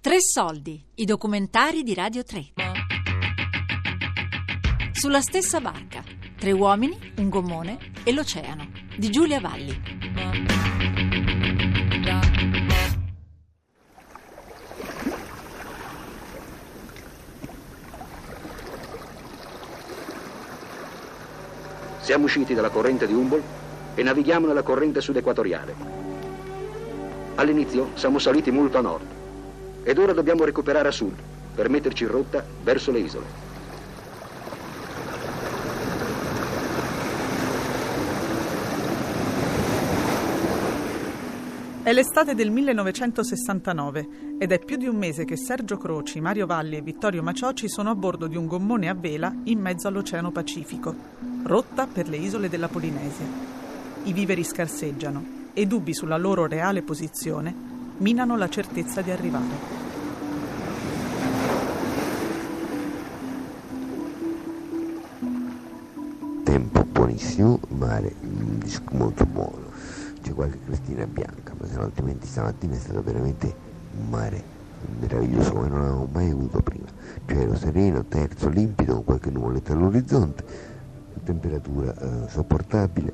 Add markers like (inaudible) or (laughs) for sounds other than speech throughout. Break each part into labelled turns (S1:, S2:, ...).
S1: Tre soldi, i documentari di Radio 3. Sulla stessa barca, tre uomini, un gommone e l'oceano, di Giulia Valli.
S2: Siamo usciti dalla corrente di Humboldt e navighiamo nella corrente sud-equatoriale. All'inizio siamo saliti molto a nord ed ora dobbiamo recuperare a sud per metterci in rotta verso le isole.
S3: È l'estate del 1969 ed è più di un mese che Sergio Croci, Mario Valli e Vittorio Macioci sono a bordo di un gommone a vela in mezzo all'Oceano Pacifico, rotta per le isole della Polinesia. I viveri scarseggiano e dubbi sulla loro reale posizione minano la certezza di arrivare.
S4: Buonissimo, mare mm, molto buono c'è qualche crestina bianca, ma se no altrimenti stamattina è stato veramente un mare meraviglioso come non avevo mai avuto prima. Cielo sereno, terzo, limpido, con qualche nuvoletta all'orizzonte, temperatura eh, sopportabile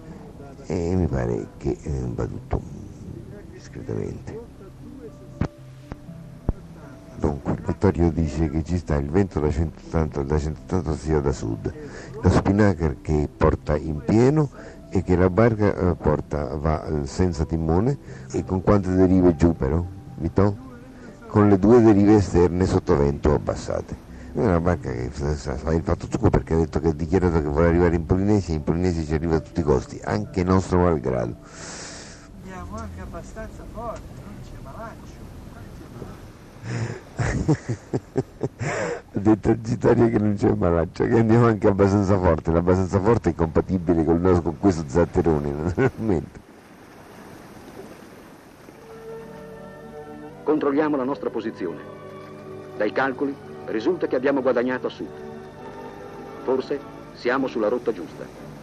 S4: e mi pare che eh, va tutto discretamente. Vittorio dice che ci sta il vento da 180, da 180 sia da sud, la spinnaker che porta in pieno e che la barca eh, porta, va eh, senza timone e con quante derive giù però, Vito? Con le due derive esterne sotto vento abbassate. È una barca che fa il fatto suo perché ha detto che ha dichiarato che vuole arrivare in Polinesia e in Polinesia ci arriva a tutti i costi, anche nostro malgrado.
S5: Andiamo anche abbastanza forte, non c'è
S4: malaccio. Ha detto a Gitaria che non c'è malaccia, che andiamo anche abbastanza forte, l'abbastanza forte è compatibile con, nostro, con questo zatterone, (laughs) naturalmente.
S2: Controlliamo la nostra posizione. Dai calcoli risulta che abbiamo guadagnato a sud. Forse siamo sulla rotta giusta.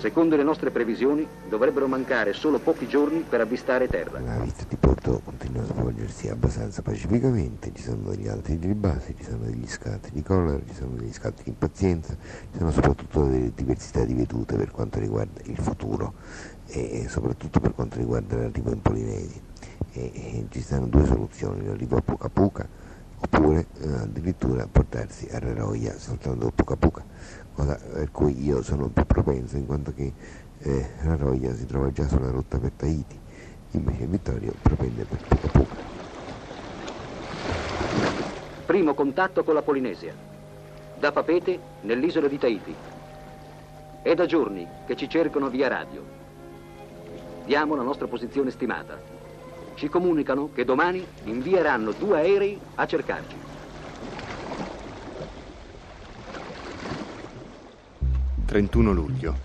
S2: Secondo le nostre previsioni dovrebbero mancare solo pochi giorni per avvistare terra.
S4: La vita di Porto continua a svolgersi abbastanza pacificamente, ci sono degli altri ribassi, ci sono degli scatti di collera, ci sono degli scatti di impazienza, ci sono soprattutto delle diversità di vedute per quanto riguarda il futuro e soprattutto per quanto riguarda l'arrivo in Polinesia. E, e ci stanno due soluzioni, l'arrivo a Puca Puca oppure eh, addirittura portarsi a Raroia soltanto a Puca Puca cosa per cui io sono più propenso in quanto che eh, la Roia si trova già sulla rotta per Tahiti, invece Vittorio propende per Puca Puca.
S2: Primo contatto con la Polinesia, da Papete nell'isola di Tahiti. È da giorni che ci cercano via radio. Diamo la nostra posizione stimata. Ci comunicano che domani invieranno due aerei a cercarci.
S6: 31 luglio.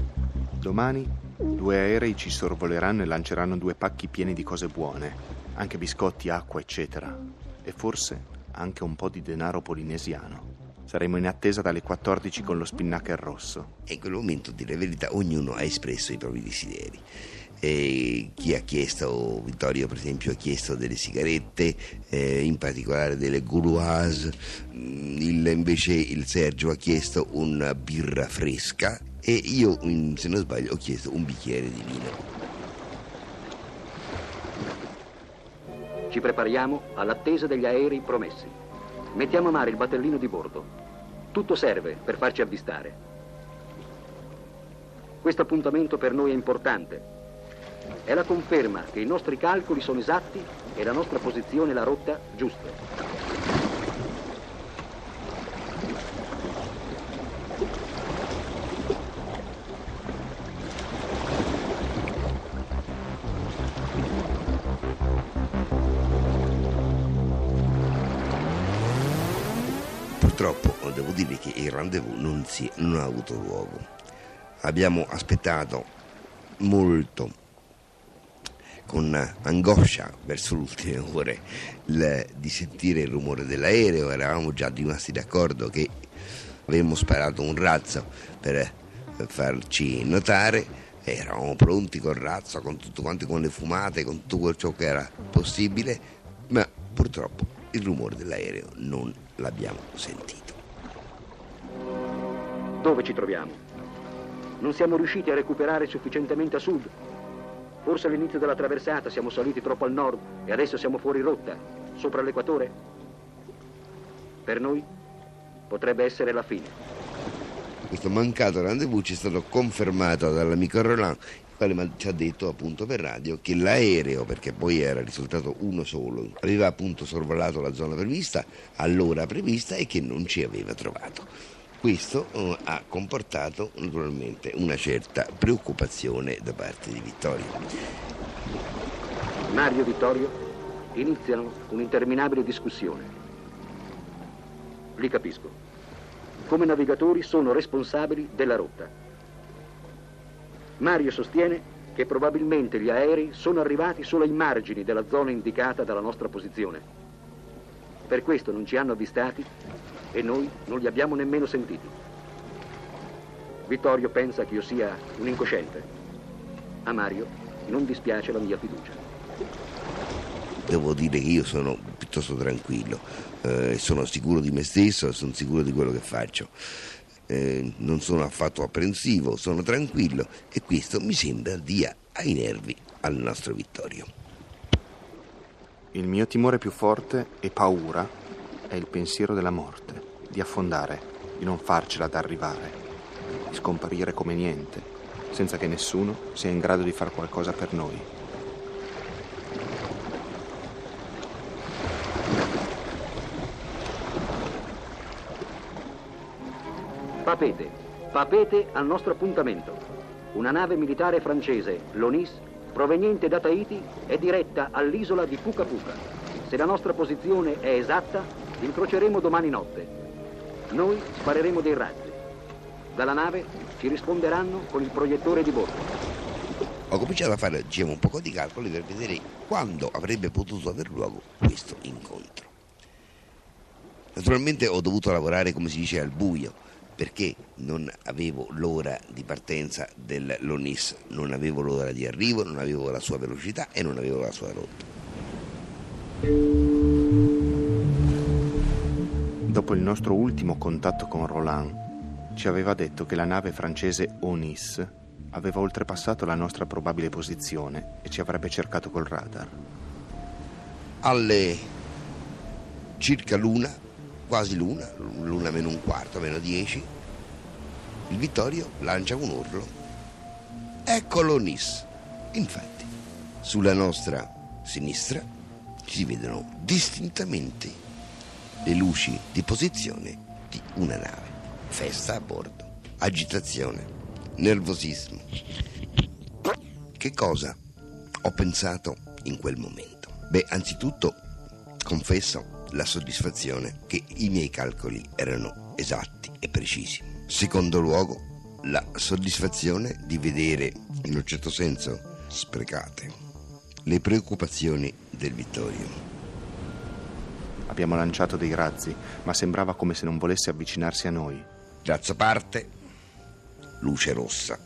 S6: Domani due aerei ci sorvoleranno e lanceranno due pacchi pieni di cose buone, anche biscotti, acqua, eccetera. E forse anche un po' di denaro polinesiano. Saremo in attesa dalle 14 con lo spinnaker rosso.
S4: E in quel momento, a dire la verità, ognuno ha espresso i propri desideri. E chi ha chiesto, Vittorio per esempio, ha chiesto delle sigarette, eh, in particolare delle Gouloise, mm, il, invece il Sergio ha chiesto una birra fresca e io, se non sbaglio, ho chiesto un bicchiere di vino.
S2: Ci prepariamo all'attesa degli aerei promessi. Mettiamo a mare il battellino di bordo. Tutto serve per farci avvistare. Questo appuntamento per noi è importante è la conferma che i nostri calcoli sono esatti e la nostra posizione e la rotta giusta.
S4: Purtroppo devo dire che il rendezvous non, si, non ha avuto luogo. Abbiamo aspettato molto con angoscia verso l'ultime ore il, di sentire il rumore dell'aereo, eravamo già rimasti d'accordo che avevamo sparato un razzo per farci notare, eravamo pronti col razzo, con tutto quanto, con le fumate, con tutto ciò che era possibile, ma purtroppo il rumore dell'aereo non l'abbiamo sentito.
S2: Dove ci troviamo? Non siamo riusciti a recuperare sufficientemente a sud. Forse all'inizio della traversata siamo saliti troppo al nord e adesso siamo fuori rotta, sopra l'equatore? Per noi potrebbe essere la fine.
S4: Questo mancato rendezvous ci è stato confermato dall'amico Roland, il quale ci ha detto appunto per radio che l'aereo, perché poi era risultato uno solo, aveva appunto sorvolato la zona prevista all'ora prevista e che non ci aveva trovato. Questo uh, ha comportato naturalmente una certa preoccupazione da parte di Vittorio.
S2: Mario e Vittorio iniziano un'interminabile discussione. Li capisco come navigatori sono responsabili della rotta. Mario sostiene che probabilmente gli aerei sono arrivati solo ai margini della zona indicata dalla nostra posizione. Per questo non ci hanno avvistati e noi non li abbiamo nemmeno sentiti. Vittorio pensa che io sia un incosciente. A Mario non dispiace la mia fiducia.
S4: Devo dire che io sono piuttosto tranquillo eh, sono sicuro di me stesso, sono sicuro di quello che faccio. Eh, non sono affatto apprensivo, sono tranquillo e questo mi sembra dia ai nervi al nostro Vittorio.
S6: Il mio timore più forte e paura è il pensiero della morte, di affondare, di non farcela ad arrivare, di scomparire come niente, senza che nessuno sia in grado di fare qualcosa per noi.
S2: Papete. Papete al nostro appuntamento. Una nave militare francese, l'ONIS, proveniente da Tahiti, è diretta all'isola di Puka Puka. Se la nostra posizione è esatta, incroceremo domani notte. Noi spareremo dei razzi. Dalla nave ci risponderanno con il proiettore di bordo.
S4: Ho cominciato a fare diciamo, un po' di calcoli per vedere quando avrebbe potuto aver luogo questo incontro. Naturalmente ho dovuto lavorare, come si dice, al buio perché non avevo l'ora di partenza dell'ONIS, non avevo l'ora di arrivo, non avevo la sua velocità e non avevo la sua rotta.
S6: Dopo il nostro ultimo contatto con Roland, ci aveva detto che la nave francese Onis aveva oltrepassato la nostra probabile posizione e ci avrebbe cercato col radar.
S4: Alle circa l'una quasi l'una, l'una meno un quarto, meno dieci, il Vittorio lancia un urlo. Eccolo Nis. Infatti, sulla nostra sinistra si vedono distintamente le luci di posizione di una nave. Festa a bordo, agitazione, nervosismo. Che cosa ho pensato in quel momento? Beh, anzitutto confesso la soddisfazione che i miei calcoli erano esatti e precisi. Secondo luogo, la soddisfazione di vedere, in un certo senso, sprecate le preoccupazioni del Vittorio.
S6: Abbiamo lanciato dei razzi, ma sembrava come se non volesse avvicinarsi a noi.
S4: Razzo parte, luce rossa,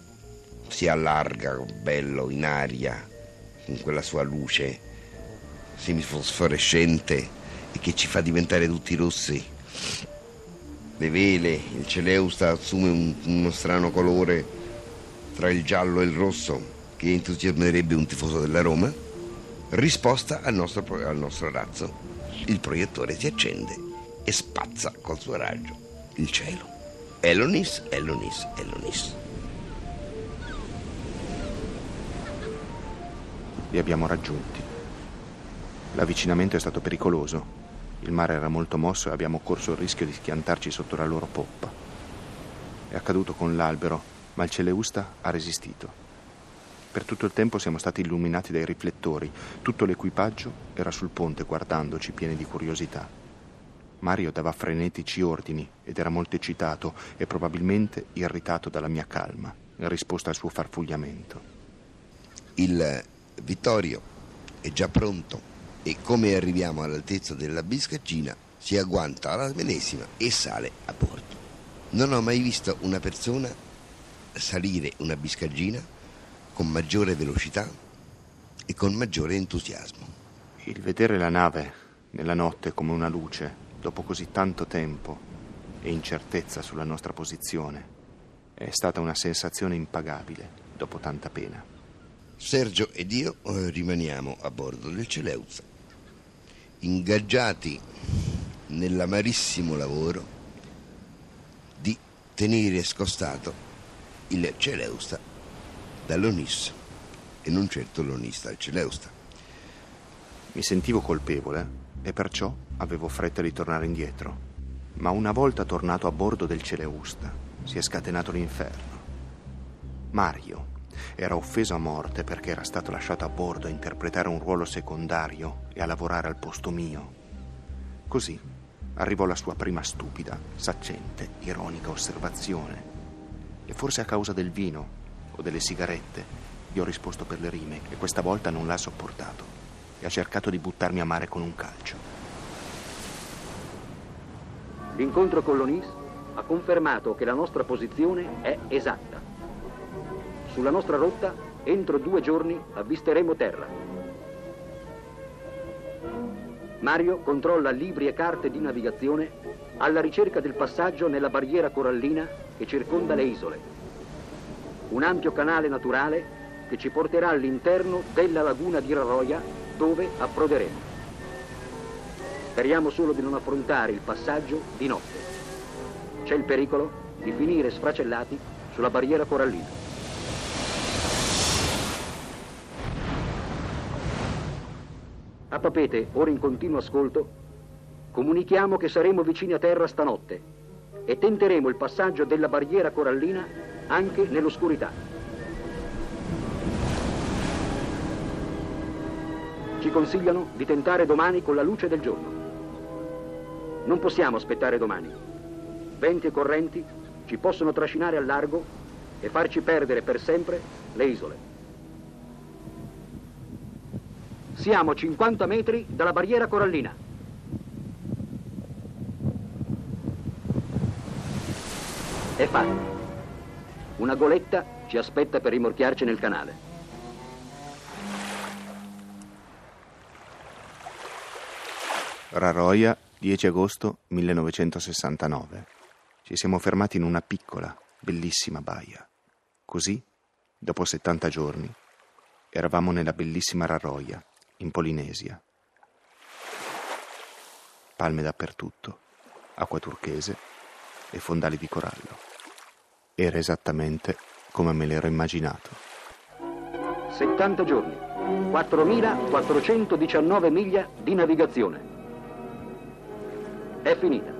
S4: si allarga bello in aria con quella sua luce semifosforescente e che ci fa diventare tutti rossi. Le vele, il celeusta assume un, uno strano colore tra il giallo e il rosso che entusiasmerebbe un tifoso della Roma. Risposta al nostro, al nostro razzo. Il proiettore si accende e spazza col suo raggio il cielo. Elonis, Elonis, Elonis.
S6: Li abbiamo raggiunti. L'avvicinamento è stato pericoloso. Il mare era molto mosso e abbiamo corso il rischio di schiantarci sotto la loro poppa. È accaduto con l'albero, ma il Celeusta ha resistito. Per tutto il tempo siamo stati illuminati dai riflettori. Tutto l'equipaggio era sul ponte guardandoci pieni di curiosità. Mario dava frenetici ordini ed era molto eccitato e probabilmente irritato dalla mia calma in risposta al suo farfugliamento.
S4: Il Vittorio è già pronto e come arriviamo all'altezza della biscaggina si agguanta alla medesima e sale a bordo. Non ho mai visto una persona salire una biscaggina con maggiore velocità e con maggiore entusiasmo.
S6: Il vedere la nave nella notte come una luce, dopo così tanto tempo e incertezza sulla nostra posizione, è stata una sensazione impagabile dopo tanta pena.
S4: Sergio ed io eh, rimaniamo a bordo del Celeuza, ingaggiati nell'amarissimo lavoro di tenere scostato il Celeusta dall'Onis e non certo l'Onis dal Celeusta.
S6: Mi sentivo colpevole e perciò avevo fretta di tornare indietro. Ma una volta tornato a bordo del Celeusta, si è scatenato l'inferno. Mario era offeso a morte perché era stato lasciato a bordo a interpretare un ruolo secondario e a lavorare al posto mio. Così arrivò la sua prima stupida, saccente, ironica osservazione. E forse a causa del vino o delle sigarette gli ho risposto per le rime e questa volta non l'ha sopportato e ha cercato di buttarmi a mare con un calcio.
S2: L'incontro con l'ONIS ha confermato che la nostra posizione è esatta. Sulla nostra rotta, entro due giorni, avvisteremo terra. Mario controlla libri e carte di navigazione alla ricerca del passaggio nella barriera corallina che circonda le isole. Un ampio canale naturale che ci porterà all'interno della laguna di Raroia dove approderemo. Speriamo solo di non affrontare il passaggio di notte. C'è il pericolo di finire sfracellati sulla barriera corallina. A Papete, ora in continuo ascolto, comunichiamo che saremo vicini a terra stanotte e tenteremo il passaggio della barriera corallina anche nell'oscurità. Ci consigliano di tentare domani con la luce del giorno. Non possiamo aspettare domani. Venti e correnti ci possono trascinare al largo e farci perdere per sempre le isole. Siamo a 50 metri dalla barriera corallina. È fatto. Una goletta ci aspetta per rimorchiarci nel canale.
S6: Raroia, 10 agosto 1969. Ci siamo fermati in una piccola, bellissima baia. Così, dopo 70 giorni, eravamo nella bellissima Raroia, in Polinesia. Palme dappertutto, acqua turchese e fondali di corallo. Era esattamente come me l'ero immaginato.
S2: 70 giorni, 4.419 miglia di navigazione è finita.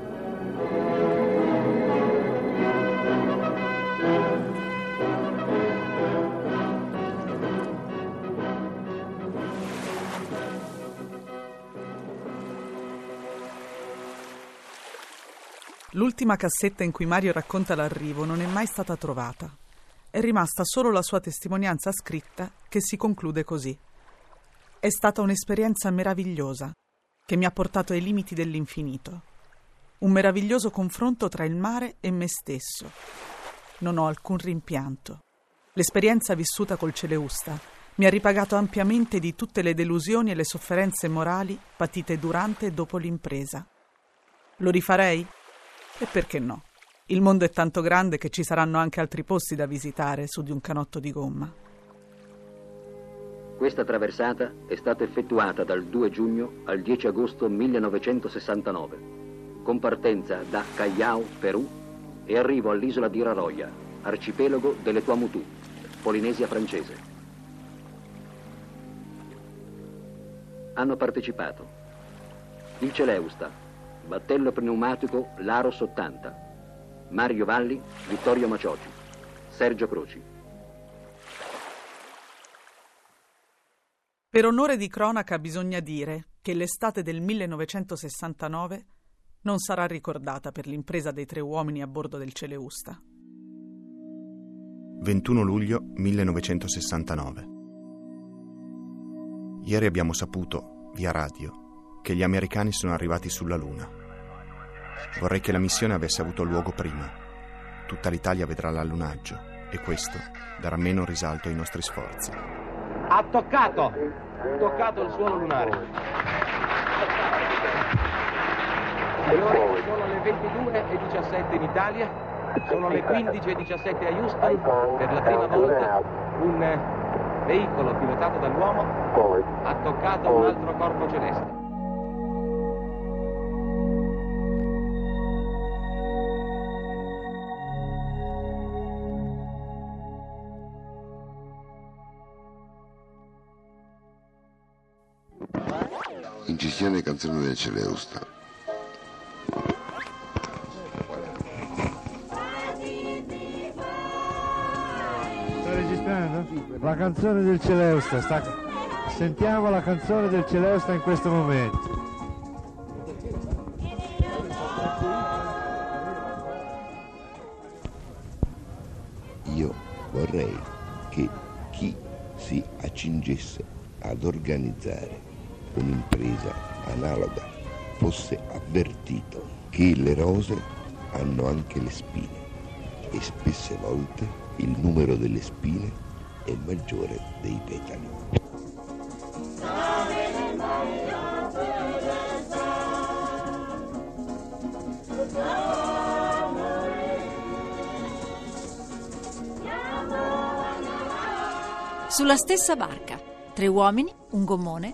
S3: L'ultima cassetta in cui Mario racconta l'arrivo non è mai stata trovata. È rimasta solo la sua testimonianza scritta che si conclude così. È stata un'esperienza meravigliosa che mi ha portato ai limiti dell'infinito un meraviglioso confronto tra il mare e me stesso. Non ho alcun rimpianto. L'esperienza vissuta col Celeusta mi ha ripagato ampiamente di tutte le delusioni e le sofferenze morali patite durante e dopo l'impresa. Lo rifarei? E perché no? Il mondo è tanto grande che ci saranno anche altri posti da visitare su di un canotto di gomma.
S2: Questa traversata è stata effettuata dal 2 giugno al 10 agosto 1969 con partenza da Callao, Perù, e arrivo all'isola di Raroia, arcipelago delle Tuamutu, Polinesia francese. Hanno partecipato il Celeusta, battello pneumatico Laros 80, Mario Valli, Vittorio Macioci, Sergio Croci.
S3: Per onore di cronaca bisogna dire che l'estate del 1969 non sarà ricordata per l'impresa dei tre uomini a bordo del Celeusta.
S6: 21 luglio 1969. Ieri abbiamo saputo, via radio, che gli americani sono arrivati sulla Luna. Vorrei che la missione avesse avuto luogo prima. Tutta l'Italia vedrà l'allunaggio e questo darà meno risalto ai nostri sforzi.
S7: Ha toccato! Ha toccato il suolo lunare. Signori, sono le 22.17 in Italia, sono le 15.17 a Houston. Per la prima volta un veicolo pilotato dall'uomo ha toccato un altro corpo celeste.
S4: Incisione canzone del Celeusta.
S5: Sta registrando? La canzone del Celeusta. Sta... Sentiamo la canzone del Celeusta in questo momento.
S4: Io vorrei che chi si accingesse ad organizzare un'impresa analoga fosse avvertito che le rose hanno anche le spine e spesse volte il numero delle spine è maggiore dei petali.
S1: Sulla stessa barca, tre uomini, un gommone